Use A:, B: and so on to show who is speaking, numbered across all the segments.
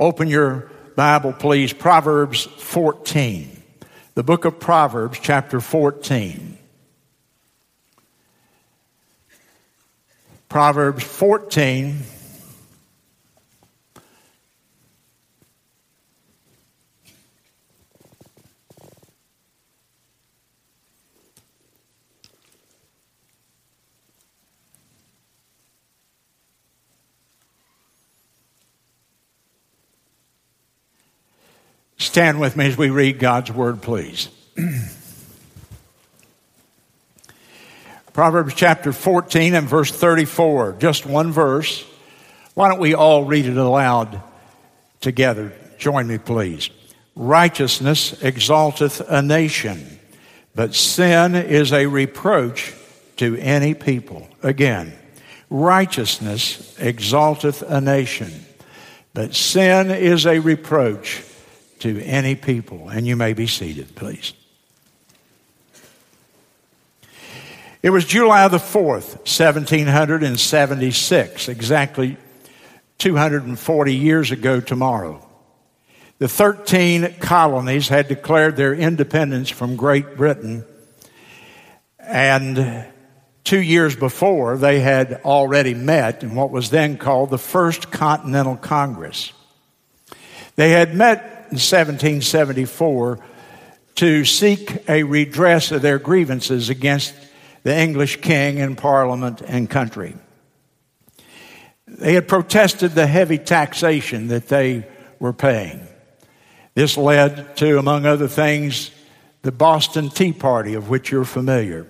A: Open your Bible, please. Proverbs 14. The book of Proverbs, chapter 14. Proverbs 14. Stand with me as we read God's word, please. Proverbs chapter 14 and verse 34, just one verse. Why don't we all read it aloud together? Join me, please. Righteousness exalteth a nation, but sin is a reproach to any people. Again, righteousness exalteth a nation, but sin is a reproach to any people. And you may be seated, please. It was July the 4th, 1776, exactly 240 years ago tomorrow. The 13 colonies had declared their independence from Great Britain, and two years before, they had already met in what was then called the First Continental Congress. They had met in 1774 to seek a redress of their grievances against the English king and parliament and country. They had protested the heavy taxation that they were paying. This led to, among other things, the Boston Tea Party, of which you're familiar.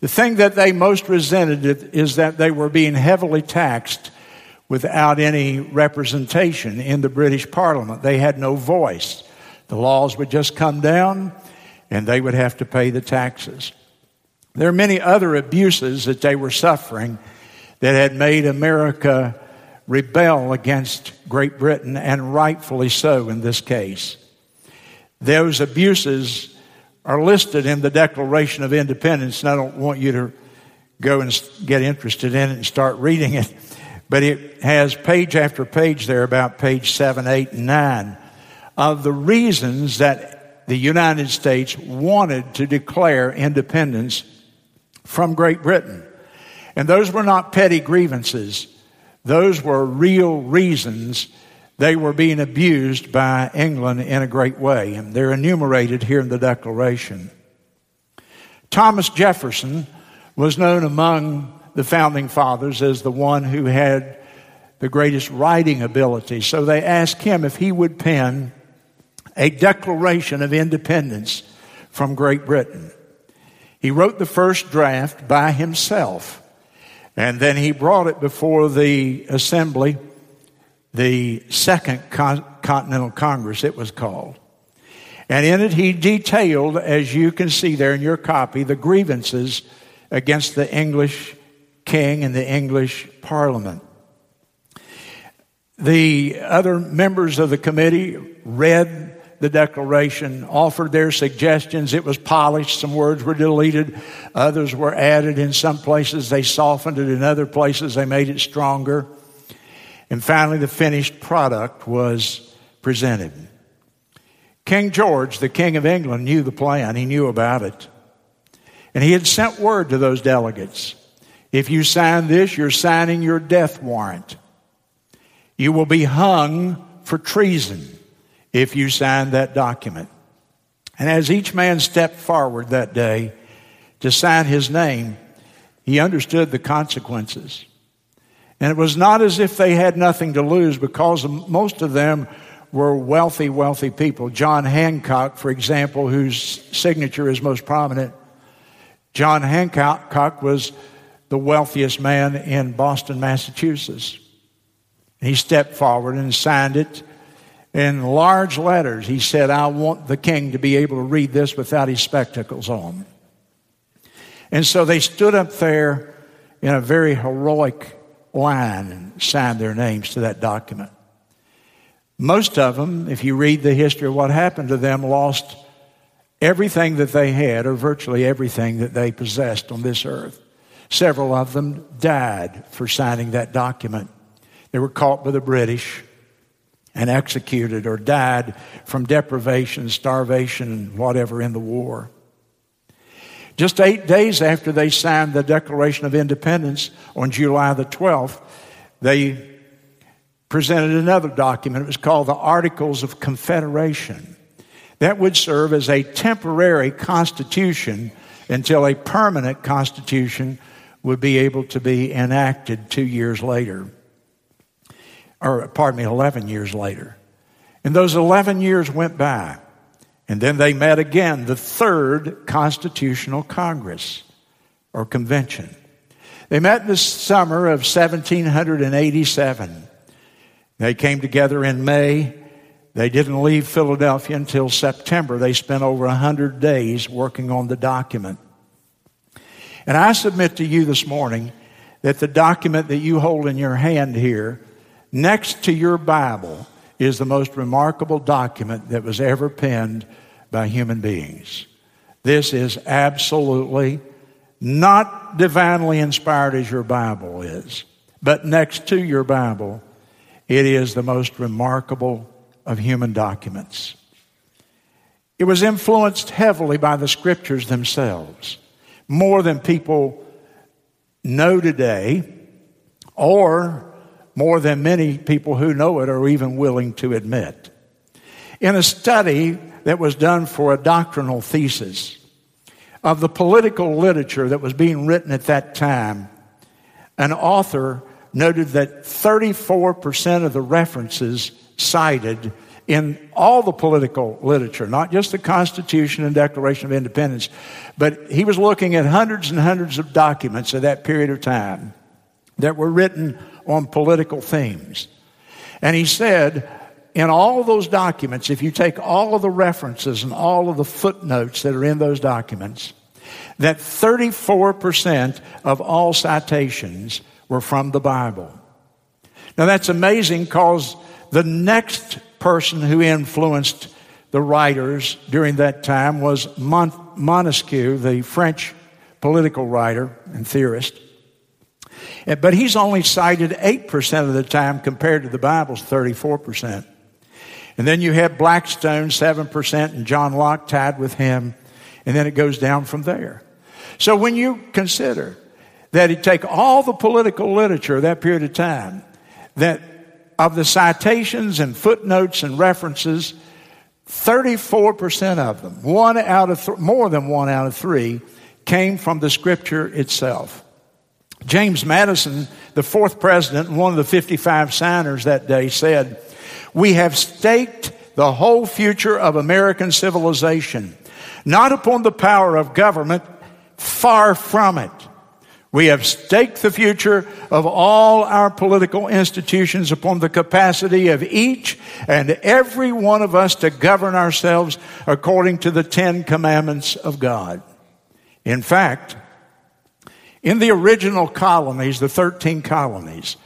A: The thing that they most resented is that they were being heavily taxed without any representation in the British Parliament. They had no voice. The laws would just come down and they would have to pay the taxes. There are many other abuses that they were suffering that had made America rebel against Great Britain, and rightfully so in this case. Those abuses are listed in the Declaration of Independence, and I don't want you to go and get interested in it and start reading it. But it has page after page there, about page seven, eight, and nine, of the reasons that the United States wanted to declare independence from Great Britain. And those were not petty grievances. Those were real reasons they were being abused by England in a great way. And they're enumerated here in the Declaration. Thomas Jefferson was known among the founding fathers as the one who had the greatest writing ability. So they asked him if he would pen a declaration of independence from Great Britain. He wrote the first draft by himself, and then he brought it before the assembly, the Second Con- Continental Congress, it was called. And in it, he detailed, as you can see there in your copy, the grievances against the English king and the English parliament. The other members of the committee read the declaration, offered their suggestions. It was polished. Some words were deleted. Others were added. In some places, they softened it. In other places, they made it stronger. And finally, the finished product was presented. King George, the King of England, knew the plan. He knew about it. And he had sent word to those delegates if you sign this, you're signing your death warrant. You will be hung for treason if you sign that document. And as each man stepped forward that day to sign his name, he understood the consequences. And it was not as if they had nothing to lose because most of them were wealthy, wealthy people. John Hancock, for example, whose signature is most prominent. John Hancock was the wealthiest man in Boston, Massachusetts. He stepped forward and signed it in large letters. He said, I want the king to be able to read this without his spectacles on. And so they stood up there in a very heroic line and signed their names to that document. Most of them, if you read the history of what happened to them, lost everything that they had, or virtually everything that they possessed on this earth. Several of them died for signing that document. They were caught by the British. and executed or died from deprivation, starvation, whatever in the war. Just eight days after they signed the Declaration of Independence on July the 12th, they presented another document. It was called the Articles of Confederation. That would serve as a temporary constitution until a permanent constitution would be able to be enacted two years later. Or, pardon me, 11 years later. And those 11 years went by. And then they met again, the third Constitutional Congress or convention. They met in the summer of 1787. They came together in May. They didn't leave Philadelphia until September. They spent over 100 days working on the document. And I submit to you this morning that the document that you hold in your hand here, next to your Bible, is the most remarkable document that was ever penned by human beings. This is absolutely not divinely inspired as your Bible is, but next to your Bible, it is the most remarkable of human documents. It was influenced heavily by the scriptures themselves more than people know today, or more than many people who know it are even willing to admit. In a study that was done for a doctrinal thesis of the political literature that was being written at that time, an author noted that 34% of the references cited in all the political literature, not just the Constitution and Declaration of Independence, but he was looking at hundreds and hundreds of documents of that period of time that were written on political themes. And he said, in all those documents, if you take all of the references and all of the footnotes that are in those documents, that 34% of all citations were from the Bible. Now that's amazing because the next person who influenced the writers during that time was Mon- Montesquieu, the French political writer and theorist. But he's only cited 8% of the time compared to the Bible's 34%. And then you have Blackstone, 7%, and John Locke tied with him. And then it goes down from there. So when you consider that you take all the political literature of that period of time, that of the citations and footnotes and references, 34% of them, one out of th- more than one out of three, came from the scripture itself. James Madison, the fourth president and one of the 55 signers that day, said, We have staked the whole future of American civilization, not upon the power of government, far from it we have staked the future of all our political institutions upon the capacity of each and every one of us to govern ourselves according to the Ten Commandments of God. In fact, in the original colonies, the 13 colonies,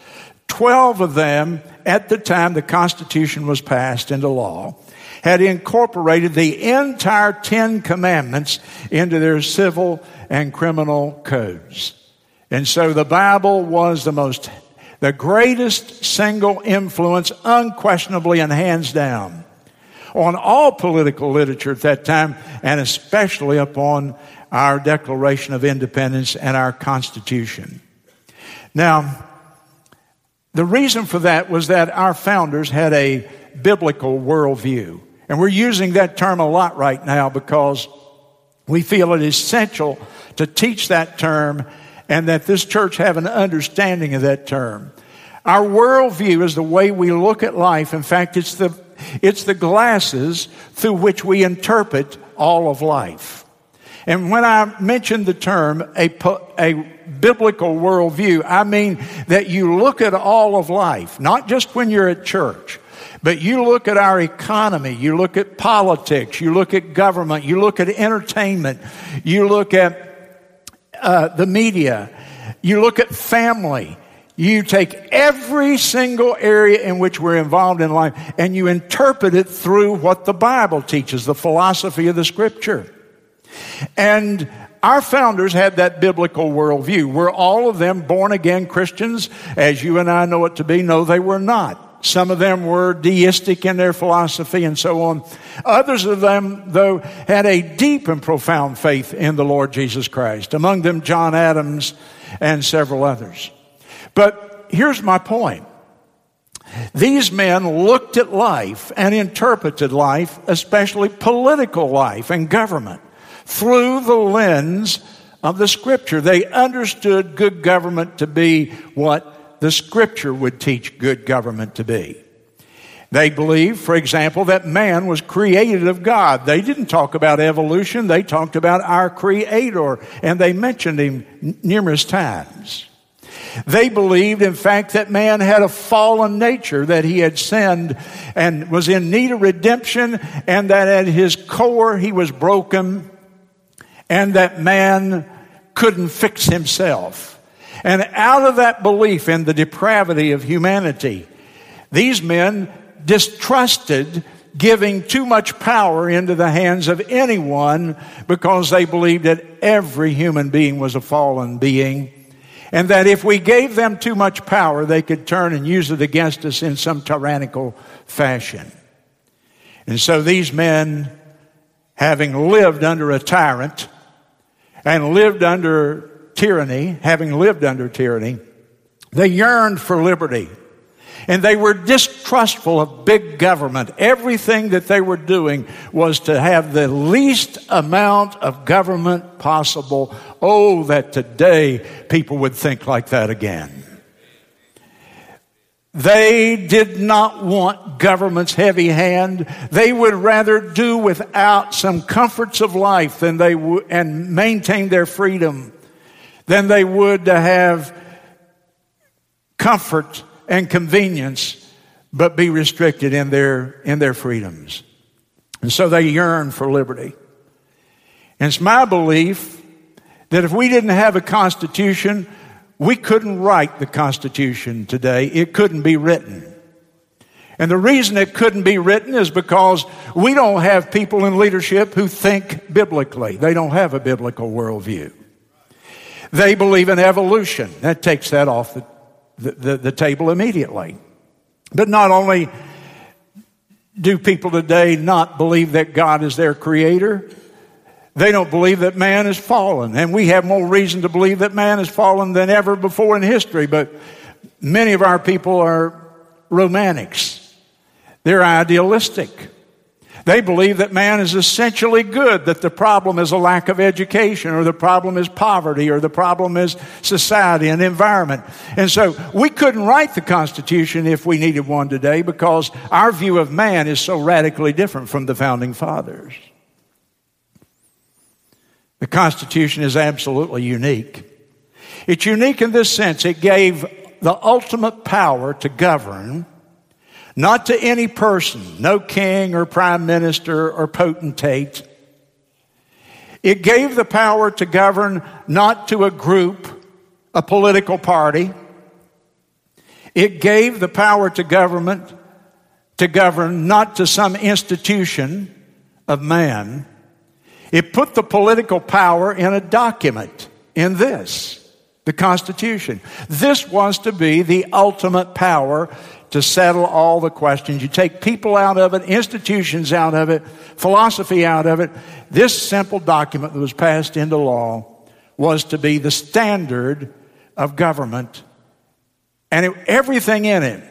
A: 12 of them at the time the Constitution was passed into law had incorporated the entire Ten Commandments into their civil and criminal codes. And so the Bible was the most, the greatest single influence, unquestionably and hands down, on all political literature at that time, and especially upon our Declaration of Independence and our Constitution. Now, the reason for that was that our founders had a biblical worldview. And we're using that term a lot right now because we feel it essential to teach that term and that this church have an understanding of that term. Our worldview is the way we look at life. In fact, it's the, it's the glasses through which we interpret all of life. And when I mention the term a, a biblical worldview, I mean that you look at all of life, not just when you're at church, but you look at our economy, you look at politics, you look at government, you look at entertainment, you look at uh, the media, you look at family, you take every single area in which we're involved in life and you interpret it through what the Bible teaches, the philosophy of the scripture. And our founders had that biblical worldview. Were all of them born again Christians, as you and I know it to be? No, they were not. Some of them were deistic in their philosophy and so on. Others of them, though, had a deep and profound faith in the Lord Jesus Christ. Among them, John Adams and several others. But here's my point. These men looked at life and interpreted life, especially political life and government, through the lens of the scripture. They understood good government to be what the scripture would teach good government to be. They believed, for example, that man was created of God. They didn't talk about evolution, they talked about our creator, and they mentioned him numerous times. They believed, in fact, that man had a fallen nature, that he had sinned and was in need of redemption, and that at his core he was broken, and that man couldn't fix himself. And out of that belief in the depravity of humanity, these men distrusted giving too much power into the hands of anyone because they believed that every human being was a fallen being. And that if we gave them too much power, they could turn and use it against us in some tyrannical fashion. And so these men, having lived under a tyrant and lived under tyranny, having lived under tyranny, they yearned for liberty. And they were distrustful of big government. Everything that they were doing was to have the least amount of government possible. Oh, that today people would think like that again. They did not want government's heavy hand. They would rather do without some comforts of life than they would, and maintain their freedom than they would to have comfort and convenience, but be restricted in their, in their freedoms. And so they yearn for liberty. And it's my belief that if we didn't have a constitution, we couldn't write the constitution today. It couldn't be written. And the reason it couldn't be written is because we don't have people in leadership who think biblically. They don't have a biblical worldview. They believe in evolution. That takes that off the, the, the, table immediately. But not only do people today not believe that God is their creator, they don't believe that man is fallen. And we have more reason to believe that man is fallen than ever before in history. But many of our people are romantics. They're idealistic. They believe that man is essentially good, that the problem is a lack of education, or the problem is poverty, or the problem is society and environment. And so we couldn't write the Constitution if we needed one today because our view of man is so radically different from the founding fathers. The Constitution is absolutely unique. It's unique in this sense it gave the ultimate power to govern not to any person, no king or prime minister or potentate. It gave the power to govern not to a group, a political party. It gave the power to government to govern not to some institution of man. It put the political power in a document, in this, the Constitution. This was to be the ultimate power to settle all the questions. You take people out of it, institutions out of it, philosophy out of it. This simple document that was passed into law was to be the standard of government. And it, everything in it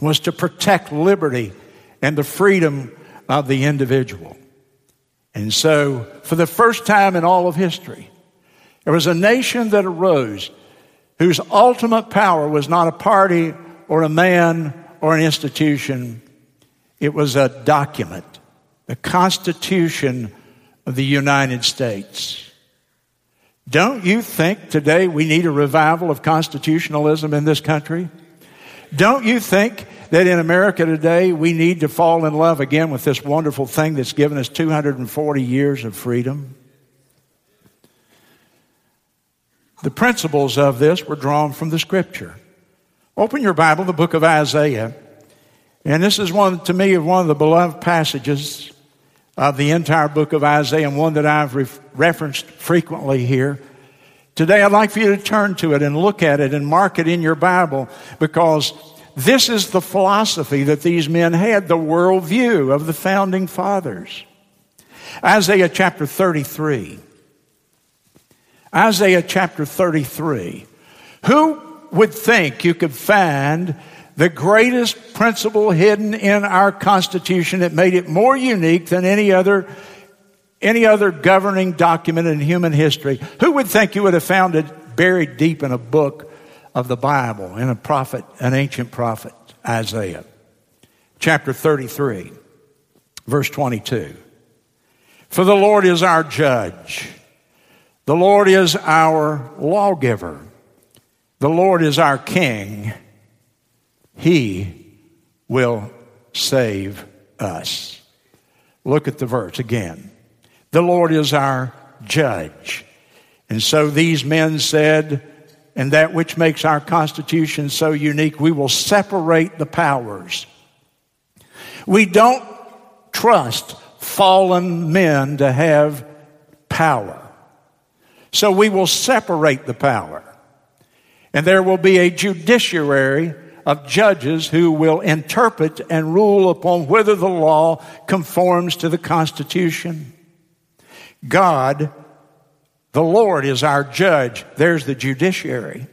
A: was to protect liberty and the freedom of the individual. And so, for the first time in all of history, there was a nation that arose whose ultimate power was not a party or a man or an institution. It was a document, the Constitution of the United States. Don't you think today we need a revival of constitutionalism in this country? Don't you think that in America today we need to fall in love again with this wonderful thing that's given us 240 years of freedom? The principles of this were drawn from the scripture. Open your Bible, the book of Isaiah. And this is one, to me, one of the beloved passages of the entire book of Isaiah and one that I've re- referenced frequently here. Today, I'd like for you to turn to it and look at it and mark it in your Bible because This is the philosophy that these men had, the worldview of the founding fathers. Isaiah chapter 33. Isaiah chapter 33. Who would think you could find the greatest principle hidden in our Constitution that made it more unique than any other, any other governing document in human history? Who would think you would have found it buried deep in a book of the Bible, in a prophet, an ancient prophet, Isaiah? Chapter 33, verse 22. For the Lord is our judge. The Lord is our lawgiver. The Lord is our king. He will save us. Look at the verse again. The Lord is our judge. And so these men said, and that which makes our Constitution so unique, we will separate the powers. We don't trust fallen men to have power. So we will separate the power. And there will be a judiciary of judges who will interpret and rule upon whether the law conforms to the Constitution. God, the Lord, is our judge. There's the judiciary.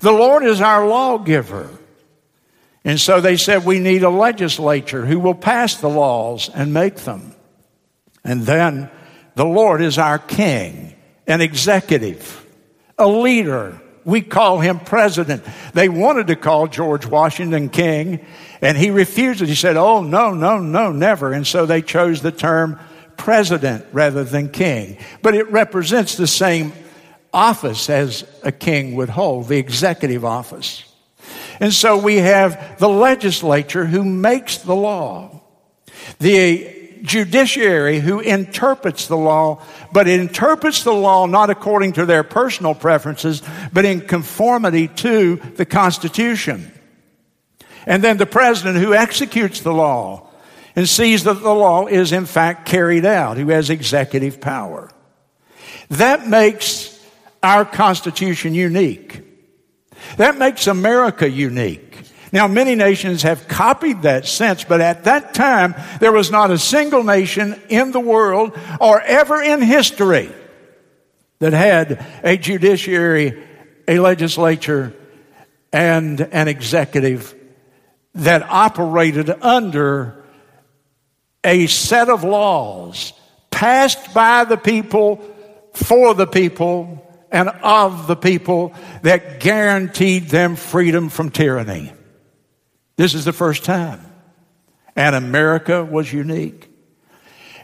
A: The Lord is our lawgiver. And so they said we need a legislature who will pass the laws and make them. And then the Lord is our king, an executive, a leader, we call him president. They wanted to call George Washington king, and he refused it. He said, Oh, no, no, no, never. And so they chose the term president rather than king. But it represents the same office as a king would hold, the executive office. And so we have the legislature who makes the law. The judiciary who interprets the law, but interprets the law not according to their personal preferences, but in conformity to the Constitution. And then the president who executes the law and sees that the law is in fact carried out, who has executive power. That makes our Constitution unique. That makes America unique. Now, many nations have copied that since, but at that time, there was not a single nation in the world or ever in history that had a judiciary, a legislature, and an executive that operated under a set of laws passed by the people, for the people, and of the people that guaranteed them freedom from tyranny. This is the first time. And America was unique.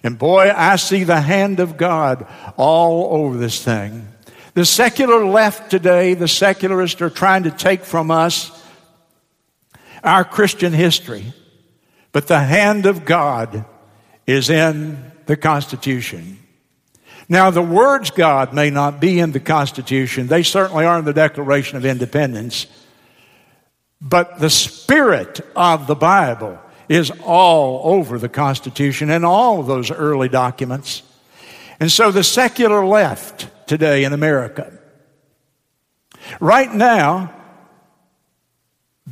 A: And boy, I see the hand of God all over this thing. The secular left today, the secularists are trying to take from us our Christian history. But the hand of God is in the Constitution. Now, the words God may not be in the Constitution. They certainly are in the Declaration of Independence. But the spirit of the Bible is all over the Constitution and all of those early documents. And so the secular left today in America, right now,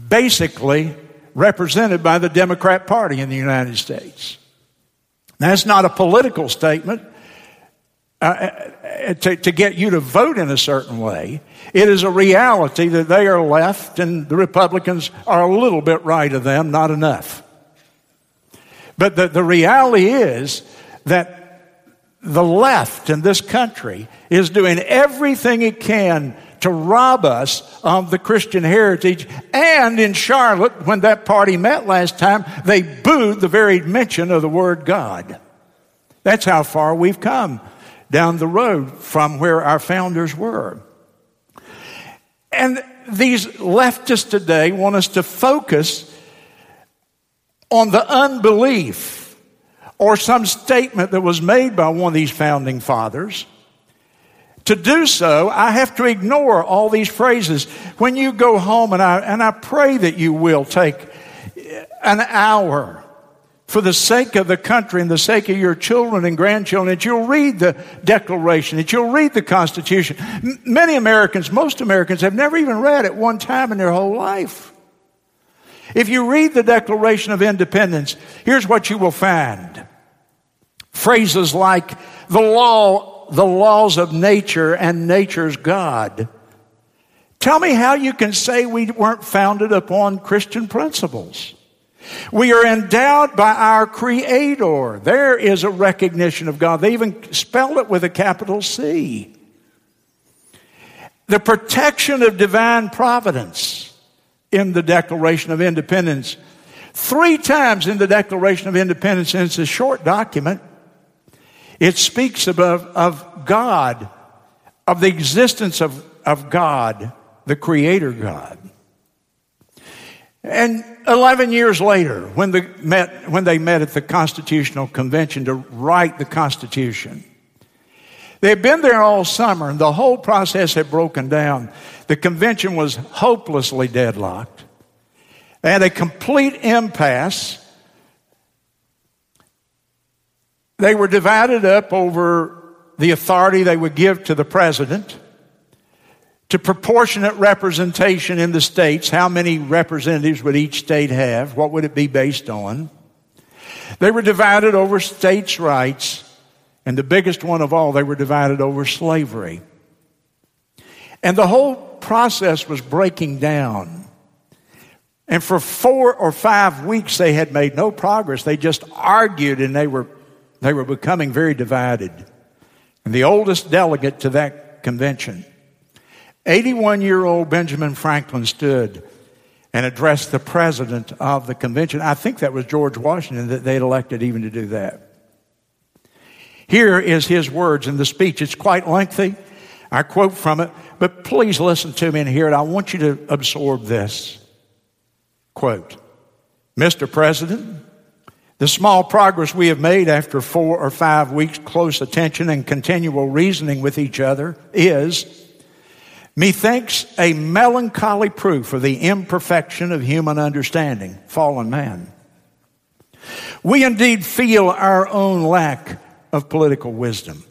A: basically represented by the Democrat Party in the United States. That's not a political statement uh, uh, to, to get you to vote in a certain way. It is a reality that they are left and the Republicans are a little bit right of them, not enough. But the, the reality is that the left in this country is doing everything it can to rob us of the Christian heritage. And in Charlotte, when that party met last time, they booed the very mention of the word God. That's how far we've come down the road from where our founders were. And these leftists today want us to focus on the unbelief or some statement that was made by one of these founding fathers. To do so, I have to ignore all these phrases. When you go home, and I, and I pray that you will take an hour for the sake of the country and the sake of your children and grandchildren, that you'll read the Declaration, that you'll read the Constitution. M- many Americans, most Americans, have never even read it one time in their whole life. If you read the Declaration of Independence, here's what you will find. Phrases like the law, the laws of nature and nature's God. Tell me how you can say we weren't founded upon Christian principles. We are endowed by our Creator. There is a recognition of God. They even spell it with a capital C. The protection of divine providence in the Declaration of Independence. Three times in the Declaration of Independence, and it's a short document, it speaks of, of God, of the existence of, of God, the Creator God. And 11 years later, when, the met, when they met at the Constitutional Convention to write the Constitution, they had been there all summer and the whole process had broken down. The convention was hopelessly deadlocked. They had a complete impasse. They were divided up over the authority they would give to the president to proportionate representation in the states. How many representatives would each state have? What would it be based on? They were divided over states' rights, and the biggest one of all, they were divided over slavery. And the whole process was breaking down. And for four or five weeks, they had made no progress. They just argued and they were, they were becoming very divided. And the oldest delegate to that convention 81 year old Benjamin Franklin stood and addressed the president of the convention. I think that was George Washington that they'd elected even to do that. Here is his words in the speech. It's quite lengthy. I quote from it, but please listen to me and hear it. I want you to absorb this. Quote, Mr. President, the small progress we have made after four or five weeks close attention and continual reasoning with each other is Methinks a melancholy proof of the imperfection of human understanding, fallen man. We indeed feel our own lack of political wisdom.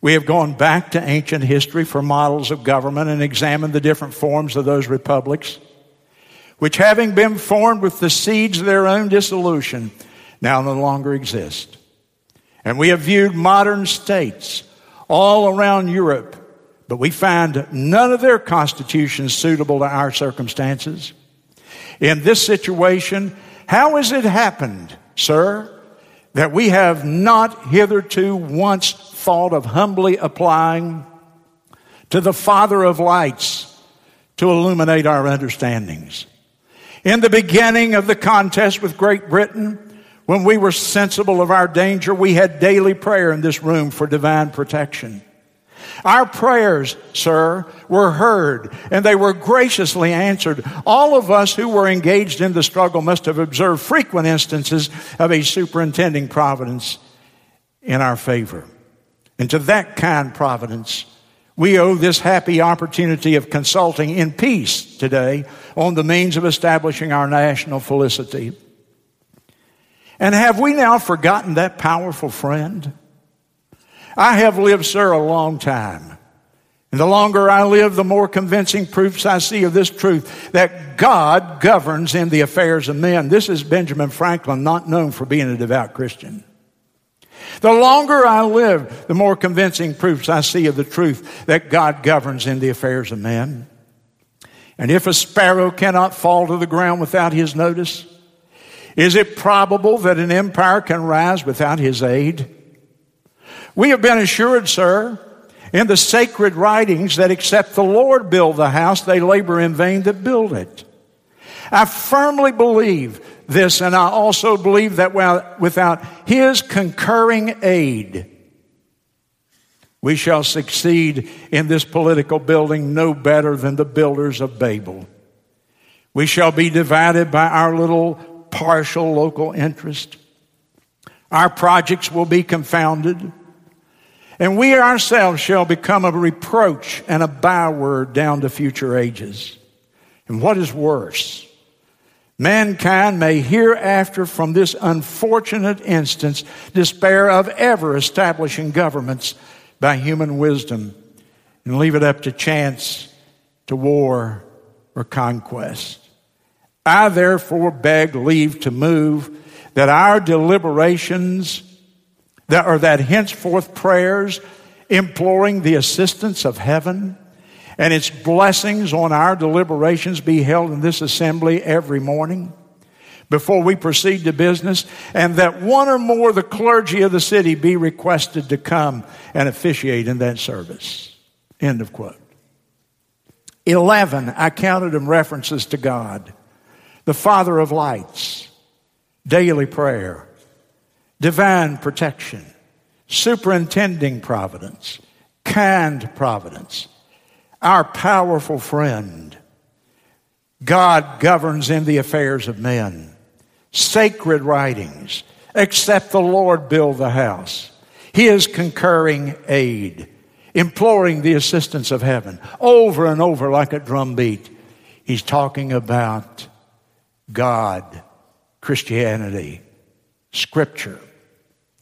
A: We have gone back to ancient history for models of government and examined the different forms of those republics, which having been formed with the seeds of their own dissolution, now no longer exist. And we have viewed modern states all around Europe but we find none of their constitutions suitable to our circumstances. In this situation, how has it happened, sir, that we have not hitherto once thought of humbly applying to the Father of lights to illuminate our understandings? In the beginning of the contest with Great Britain, when we were sensible of our danger, we had daily prayer in this room for divine protection. Our prayers, sir, were heard and they were graciously answered. All of us who were engaged in the struggle must have observed frequent instances of a superintending providence in our favor. And to that kind providence, we owe this happy opportunity of consulting in peace today on the means of establishing our national felicity. And have we now forgotten that powerful friend? I have lived, sir, a long time. And the longer I live, the more convincing proofs I see of this truth that God governs in the affairs of men. This is Benjamin Franklin, not known for being a devout Christian. The longer I live, the more convincing proofs I see of the truth that God governs in the affairs of men. And if a sparrow cannot fall to the ground without his notice, is it probable that an empire can rise without his aid? We have been assured, sir, in the sacred writings that except the Lord build the house, they labor in vain that build it. I firmly believe this, and I also believe that without His concurring aid, we shall succeed in this political building no better than the builders of Babel. We shall be divided by our little partial local interest. Our projects will be confounded. And we ourselves shall become a reproach and a byword down to future ages. And what is worse, mankind may hereafter from this unfortunate instance despair of ever establishing governments by human wisdom and leave it up to chance, to war, or conquest. I therefore beg leave to move that our deliberations that are that henceforth prayers imploring the assistance of heaven and its blessings on our deliberations be held in this assembly every morning before we proceed to business, and that one or more of the clergy of the city be requested to come and officiate in that service. End of quote. 11, I counted them references to God, the Father of lights, daily prayer, divine protection, superintending providence, kind providence, our powerful friend. God governs in the affairs of men sacred writings, except the Lord build the house. He is concurring aid, imploring the assistance of heaven over and over like a drumbeat. He's talking about God, Christianity, Scripture,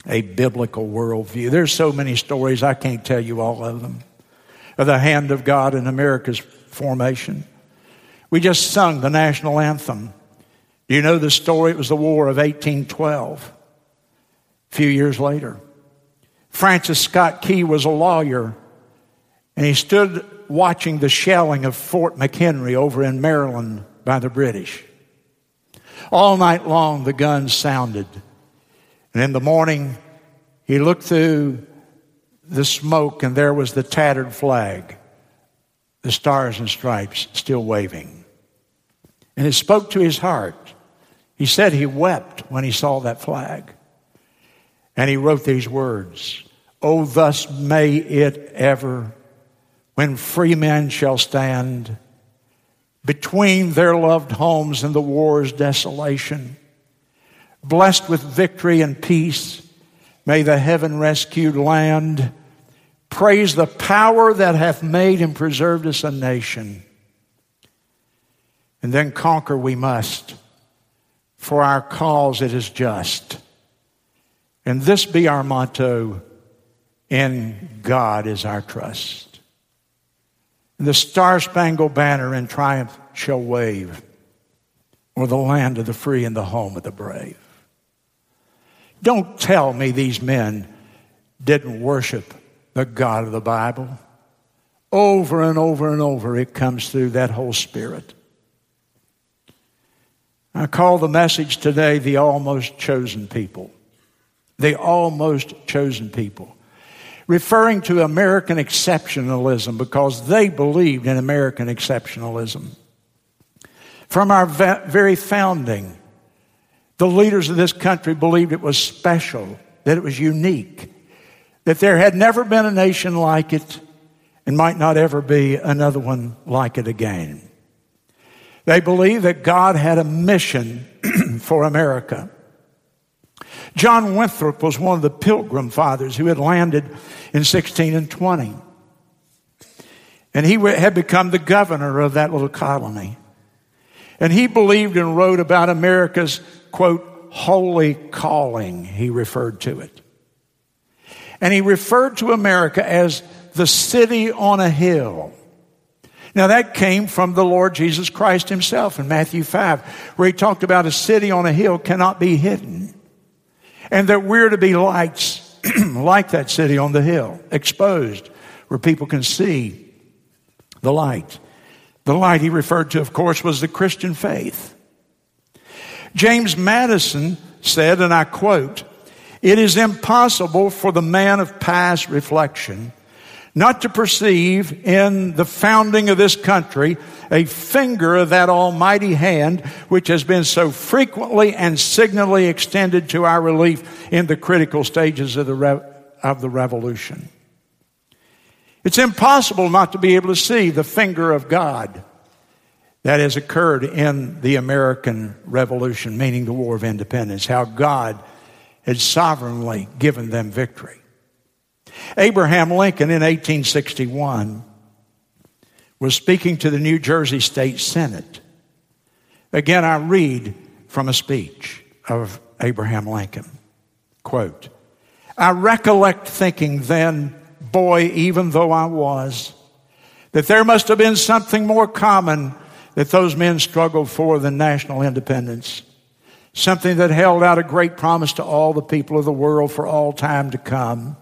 A: a biblical worldview. There's so many stories, I can't tell you all of them, of the hand of God in America's formation. We just sung the national anthem. Do you know the story? It was the War of 1812. A few years later, Francis Scott Key was a lawyer, and he stood watching the shelling of Fort McHenry over in Maryland by the British. All night long, the guns sounded. And in the morning, he looked through the smoke, and there was the tattered flag, the stars and stripes still waving. And it spoke to his heart. He said he wept when he saw that flag. And he wrote these words Oh, thus may it ever, when free men shall stand between their loved homes and the war's desolation, blessed with victory and peace, may the heaven rescued land praise the power that hath made and preserved us a nation. And then conquer we must for our cause it is just. And this be our motto in God is our trust. And the star spangled banner in triumph shall wave o'er the land of the free and the home of the brave. Don't tell me these men didn't worship the God of the Bible. Over and over and over, it comes through that whole spirit. I call the message today the almost chosen people. The almost chosen people. Referring to American exceptionalism because they believed in American exceptionalism. From our very founding, the leaders of this country believed it was special, that it was unique, that there had never been a nation like it and might not ever be another one like it again. They believed that God had a mission for America. John Winthrop was one of the pilgrim fathers who had landed in 16 and 20. And he had become the governor of that little colony. And he believed and wrote about America's, quote, holy calling, he referred to it. And he referred to America as the city on a hill. Now that came from the Lord Jesus Christ himself in Matthew 5, where he talked about a city on a hill cannot be hidden. And that we're to be lights like that city on the hill, exposed, where people can see the light. The light he referred to, of course, was the Christian faith. James Madison said, and I quote, It is impossible for the man of past reflection not to perceive in the founding of this country a finger of that almighty hand which has been so frequently and signally extended to our relief in the critical stages of the, re- of the revolution. It's impossible not to be able to see the finger of God that has occurred in the American Revolution, meaning the War of Independence, how God had sovereignly given them victory. Abraham Lincoln in 1861 was speaking to the New Jersey State Senate. Again, I read from a speech of Abraham Lincoln. Quote, I recollect thinking then, boy, even though I was, that there must have been something more common that those men struggled for than national independence, something that held out a great promise to all the people of the world for all time to come.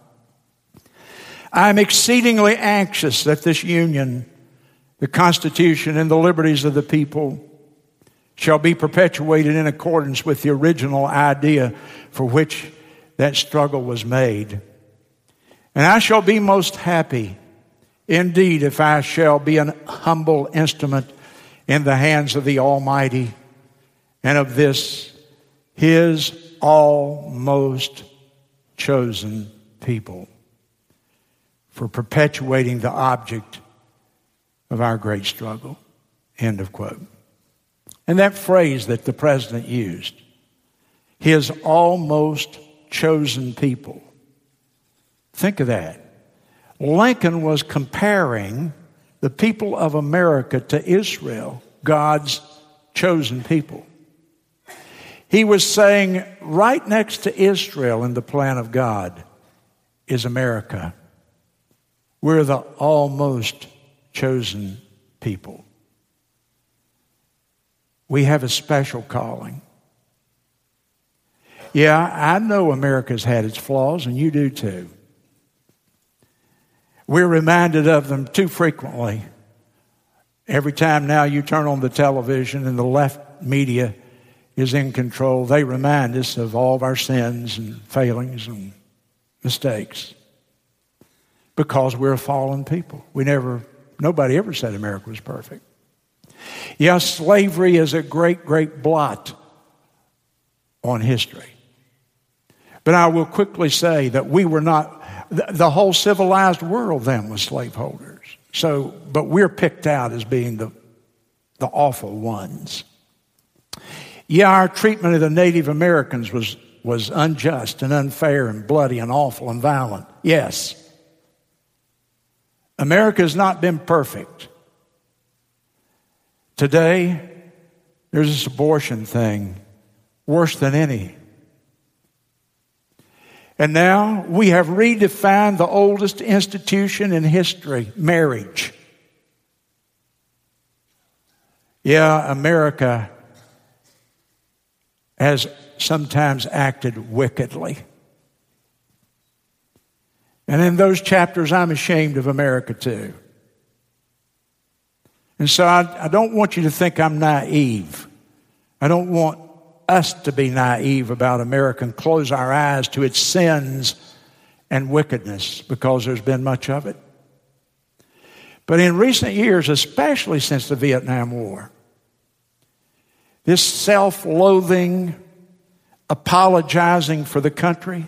A: I am exceedingly anxious that this union, the Constitution, and the liberties of the people shall be perpetuated in accordance with the original idea for which that struggle was made. And I shall be most happy indeed if I shall be an humble instrument in the hands of the Almighty and of this His almost chosen people for perpetuating the object of our great struggle. End of quote. And that phrase that the president used, his almost chosen people. Think of that. Lincoln was comparing the people of America to Israel, God's chosen people. He was saying, right next to Israel in the plan of God is America. We're the almost chosen people. We have a special calling. Yeah, I know America's had its flaws, and you do too. We're reminded of them too frequently. Every time now you turn on the television and the left media is in control, they remind us of all of our sins and failings and mistakes. Because we're a fallen people. We never, nobody ever said America was perfect. Yes, slavery is a great, great blot on history. But I will quickly say that we were not, the, whole civilized world then was slaveholders. So, but we're picked out as being the, the awful ones. Yeah, our treatment of the Native Americans was, was unjust and unfair and bloody and awful and violent. Yes. America has not been perfect. Today, there's this abortion thing, worse than any. And now we have redefined the oldest institution in history marriage. Yeah, America has sometimes acted wickedly. And in those chapters, I'm ashamed of America too. And so I, I, don't want you to think I'm naive. I don't want us to be naive about America and close our eyes to its sins and wickedness because there's been much of it. But in recent years, especially since the Vietnam War, this self loathing, apologizing for the country,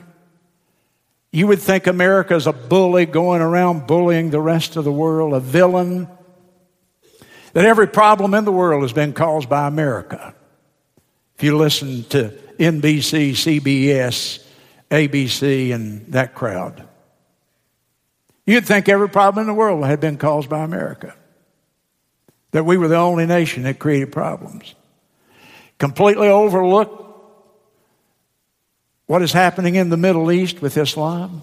A: you would think America is a bully going around bullying the rest of the world, a villain, that every problem in the world has been caused by America. If you listen to NBC, CBS, ABC, and that crowd, you'd think every problem in the world had been caused by America. That we were the only nation that created problems. Completely overlook what is happening in the Middle East with Islam.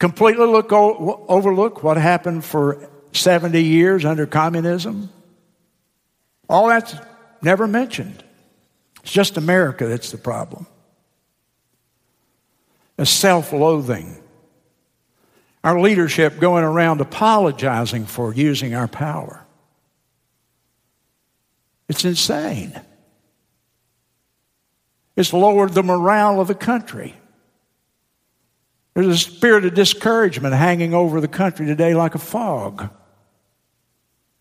A: Completely look, overlook what happened for 70 years under communism. All that's never mentioned. It's just America that's the problem. A self loathing. Our leadership going around apologizing for using our power. It's insane. It's lowered the morale of the country. There's a spirit of discouragement hanging over the country today like a fog.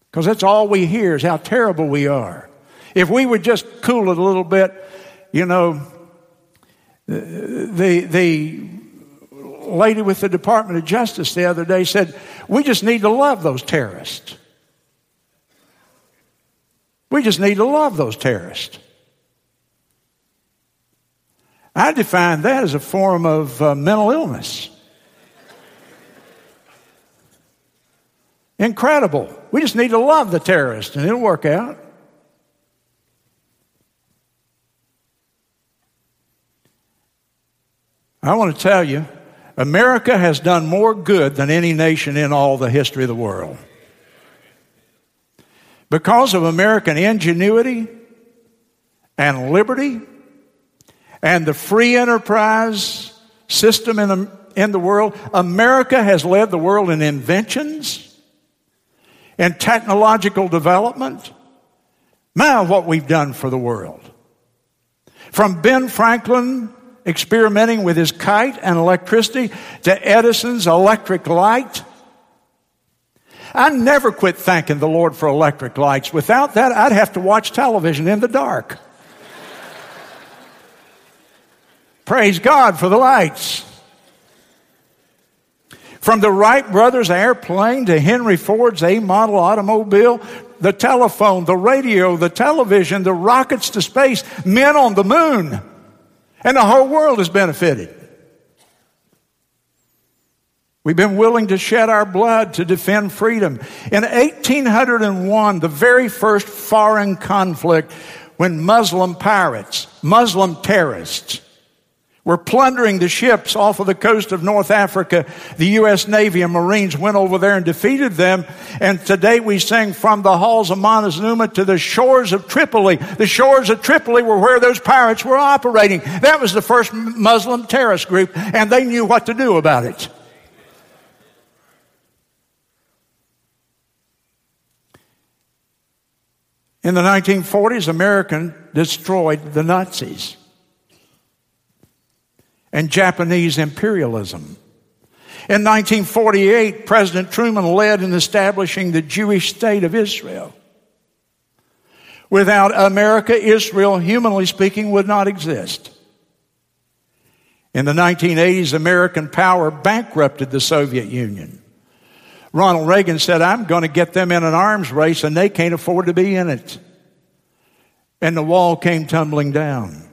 A: Because that's all we hear is how terrible we are. If we would just cool it a little bit, you know, the, the lady with the Department of Justice the other day said, We just need to love those terrorists. We just need to love those terrorists. I define that as a form of uh, mental illness. Incredible. We just need to love the terrorists and it'll work out. I want to tell you, America has done more good than any nation in all the history of the world. Because of American ingenuity and liberty and the free enterprise system in the, in the world, America has led the world in inventions and technological development. My, what we've done for the world. From Ben Franklin experimenting with his kite and electricity to Edison's electric light I never quit thanking the Lord for electric lights. Without that, I'd have to watch television in the dark. Praise God for the lights. From the Wright brothers' airplane to Henry Ford's A model automobile, the telephone, the radio, the television, the rockets to space, men on the moon. And the whole world has benefited. We've been willing to shed our blood to defend freedom. In 1801, the very first foreign conflict, when Muslim pirates, Muslim terrorists, were plundering the ships off of the coast of North Africa. The U.S. Navy and Marines went over there and defeated them. And today we sing from the halls of Montezuma to the shores of Tripoli. The shores of Tripoli were where those pirates were operating. That was the first Muslim terrorist group, and they knew what to do about it. In the 1940s, America destroyed the Nazis and Japanese imperialism. In 1948, President Truman led in establishing the Jewish state of Israel. Without America, Israel, humanly speaking, would not exist. In the 1980s, American power bankrupted the Soviet Union. Ronald Reagan said, I'm going to get them in an arms race and they can't afford to be in it. And the wall came tumbling down.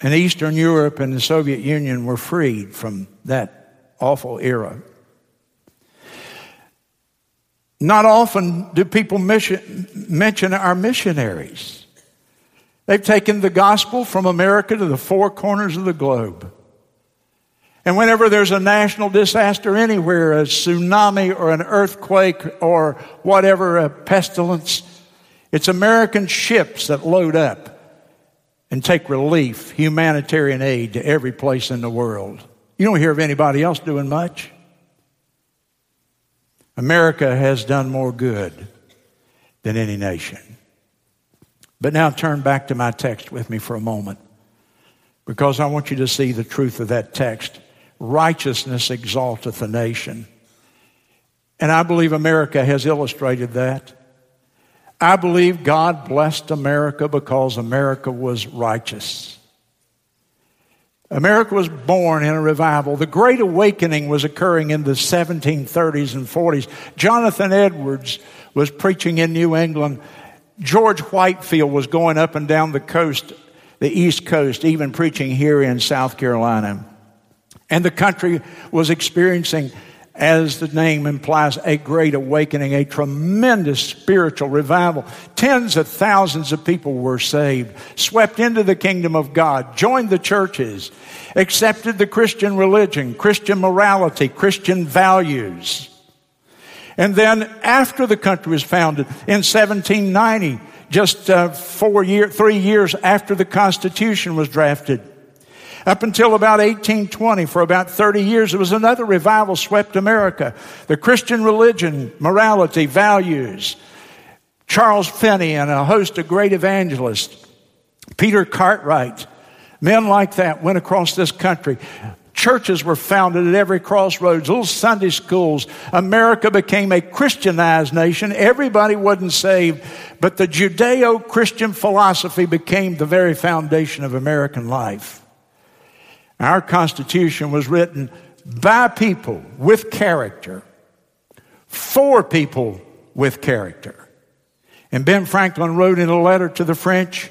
A: And Eastern Europe and the Soviet Union were freed from that awful era. Not often do people mention our missionaries. They've taken the gospel from America to the four corners of the globe. And whenever there's a national disaster anywhere, a tsunami or an earthquake or whatever, a pestilence, it's American ships that load up and take relief, humanitarian aid to every place in the world. You don't hear of anybody else doing much. America has done more good than any nation. But now turn back to my text with me for a moment because I want you to see the truth of that text righteousness exalteth a nation. And I believe America has illustrated that. I believe God blessed America because America was righteous. America was born in a revival. The Great Awakening was occurring in the 1730s and 40s. Jonathan Edwards was preaching in New England. George Whitefield was going up and down the coast, the East Coast, even preaching here in South Carolina. And the country was experiencing, as the name implies, a great awakening, a tremendous spiritual revival. Tens of thousands of people were saved, swept into the kingdom of God, joined the churches, accepted the Christian religion, Christian morality, Christian values. And then after the country was founded in 1790, just uh, four year, three years after the Constitution was drafted, up until about 1820, for about 30 years, it was another revival swept America. The Christian religion, morality, values. Charles Finney and a host of great evangelists. Peter Cartwright. Men like that went across this country. Churches were founded at every crossroads, little Sunday schools. America became a Christianized nation. Everybody wasn't saved, but the Judeo Christian philosophy became the very foundation of American life. Our Constitution was written by people with character, for people with character. And Ben Franklin wrote in a letter to the French,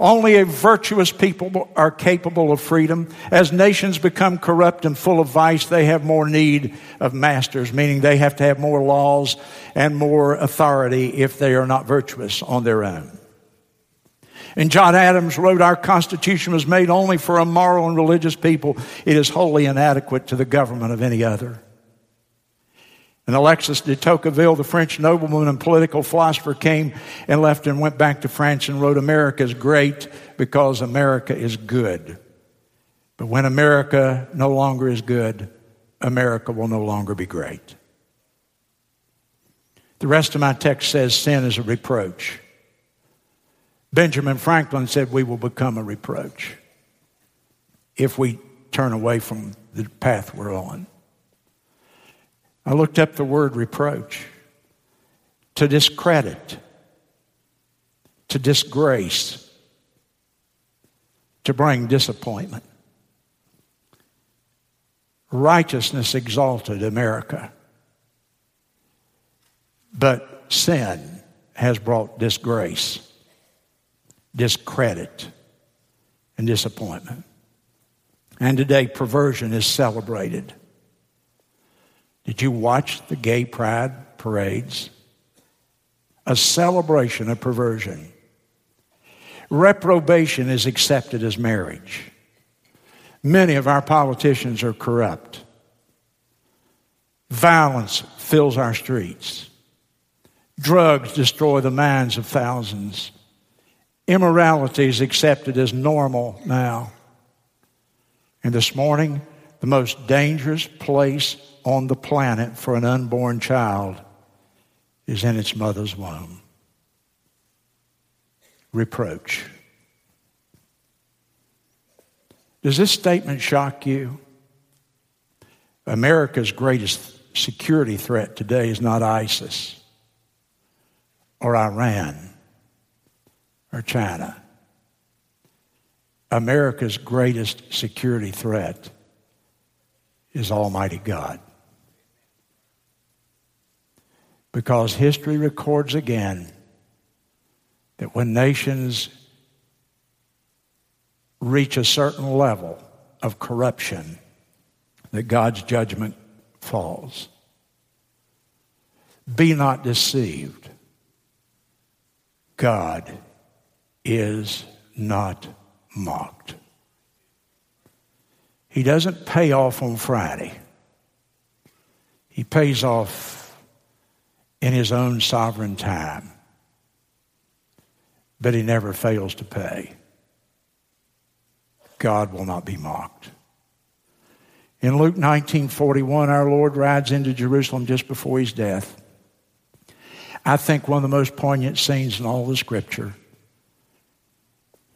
A: only a virtuous people are capable of freedom. As nations become corrupt and full of vice, they have more need of masters, meaning they have to have more laws and more authority if they are not virtuous on their own. And John Adams wrote, Our Constitution was made only for a moral and religious people. It is wholly inadequate to the government of any other. And Alexis de Tocqueville, the French nobleman and political philosopher, came and left and went back to France and wrote, America is great because America is good. But when America no longer is good, America will no longer be great. The rest of my text says sin is a reproach. Benjamin Franklin said we will become a reproach if we turn away from the path we're on. I looked up the word reproach to discredit, to disgrace, to bring disappointment. Righteousness exalted America, but sin has brought disgrace, discredit, and disappointment. And today, perversion is celebrated. Did you watch the gay pride parades? A celebration of perversion. Reprobation is accepted as marriage. Many of our politicians are corrupt. Violence fills our streets. Drugs destroy the minds of thousands. Immorality is accepted as normal now. And this morning, the most dangerous place on the planet for an unborn child is in its mother's womb. Reproach. Does this statement shock you? America's greatest security threat today is not ISIS or Iran or China. America's greatest security threat is Almighty God. Because history records again that when nations reach a certain level of corruption, that God's judgment falls. Be not deceived. God is not mocked. He doesn't pay off on Friday. He pays off in his own sovereign time. But he never fails to pay. God will not be mocked. In Luke 19:41 our Lord rides into Jerusalem just before his death. I think one of the most poignant scenes in all the scripture.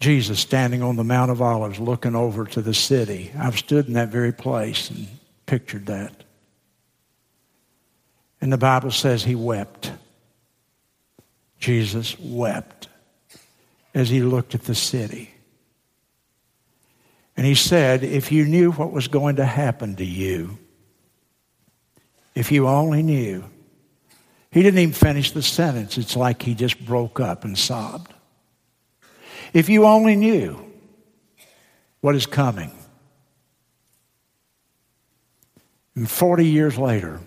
A: Jesus standing on the Mount of Olives looking over to the city. I've stood in that very place and pictured that. And the Bible says he wept. Jesus wept as he looked at the city. And he said, If you knew what was going to happen to you, if you only knew. He didn't even finish the sentence. It's like he just broke up and sobbed. If you only knew what is coming. And 40 years later,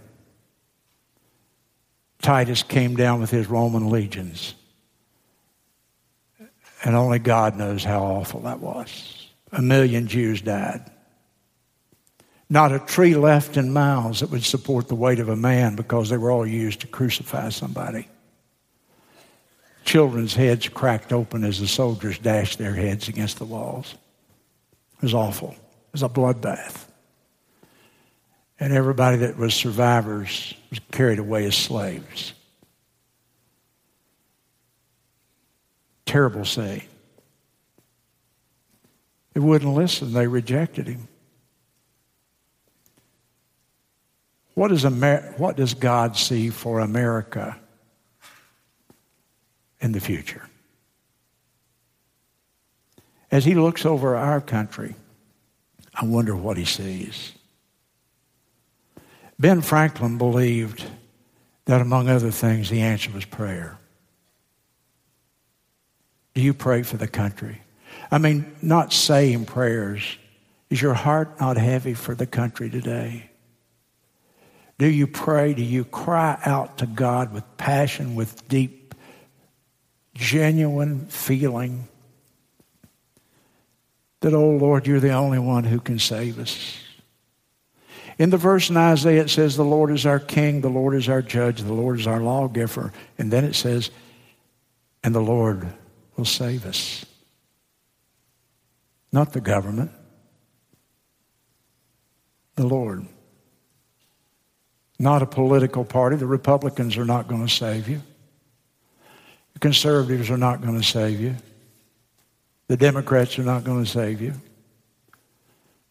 A: Titus came down with his Roman legions. And only God knows how awful that was. A million Jews died. Not a tree left in miles that would support the weight of a man because they were all used to crucify somebody. Children's heads cracked open as the soldiers dashed their heads against the walls. It was awful. It was a bloodbath. And everybody that was survivors was carried away as slaves. Terrible scene. They wouldn't listen, they rejected him. What, is Amer- what does God see for America in the future? As he looks over our country, I wonder what he sees. Ben Franklin believed that, among other things, the answer was prayer. Do you pray for the country? I mean, not saying prayers. Is your heart not heavy for the country today? Do you pray? Do you cry out to God with passion, with deep, genuine feeling that, oh Lord, you're the only one who can save us? In the verse in Isaiah, it says, The Lord is our king, the Lord is our judge, the Lord is our lawgiver. And then it says, And the Lord will save us. Not the government, the Lord. Not a political party. The Republicans are not going to save you. Conservatives are not going to save you. The Democrats are not going to save you.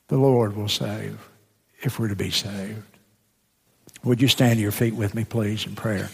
A: The Lord will save if we're to be saved. Would you stand to your feet with me, please, in prayer?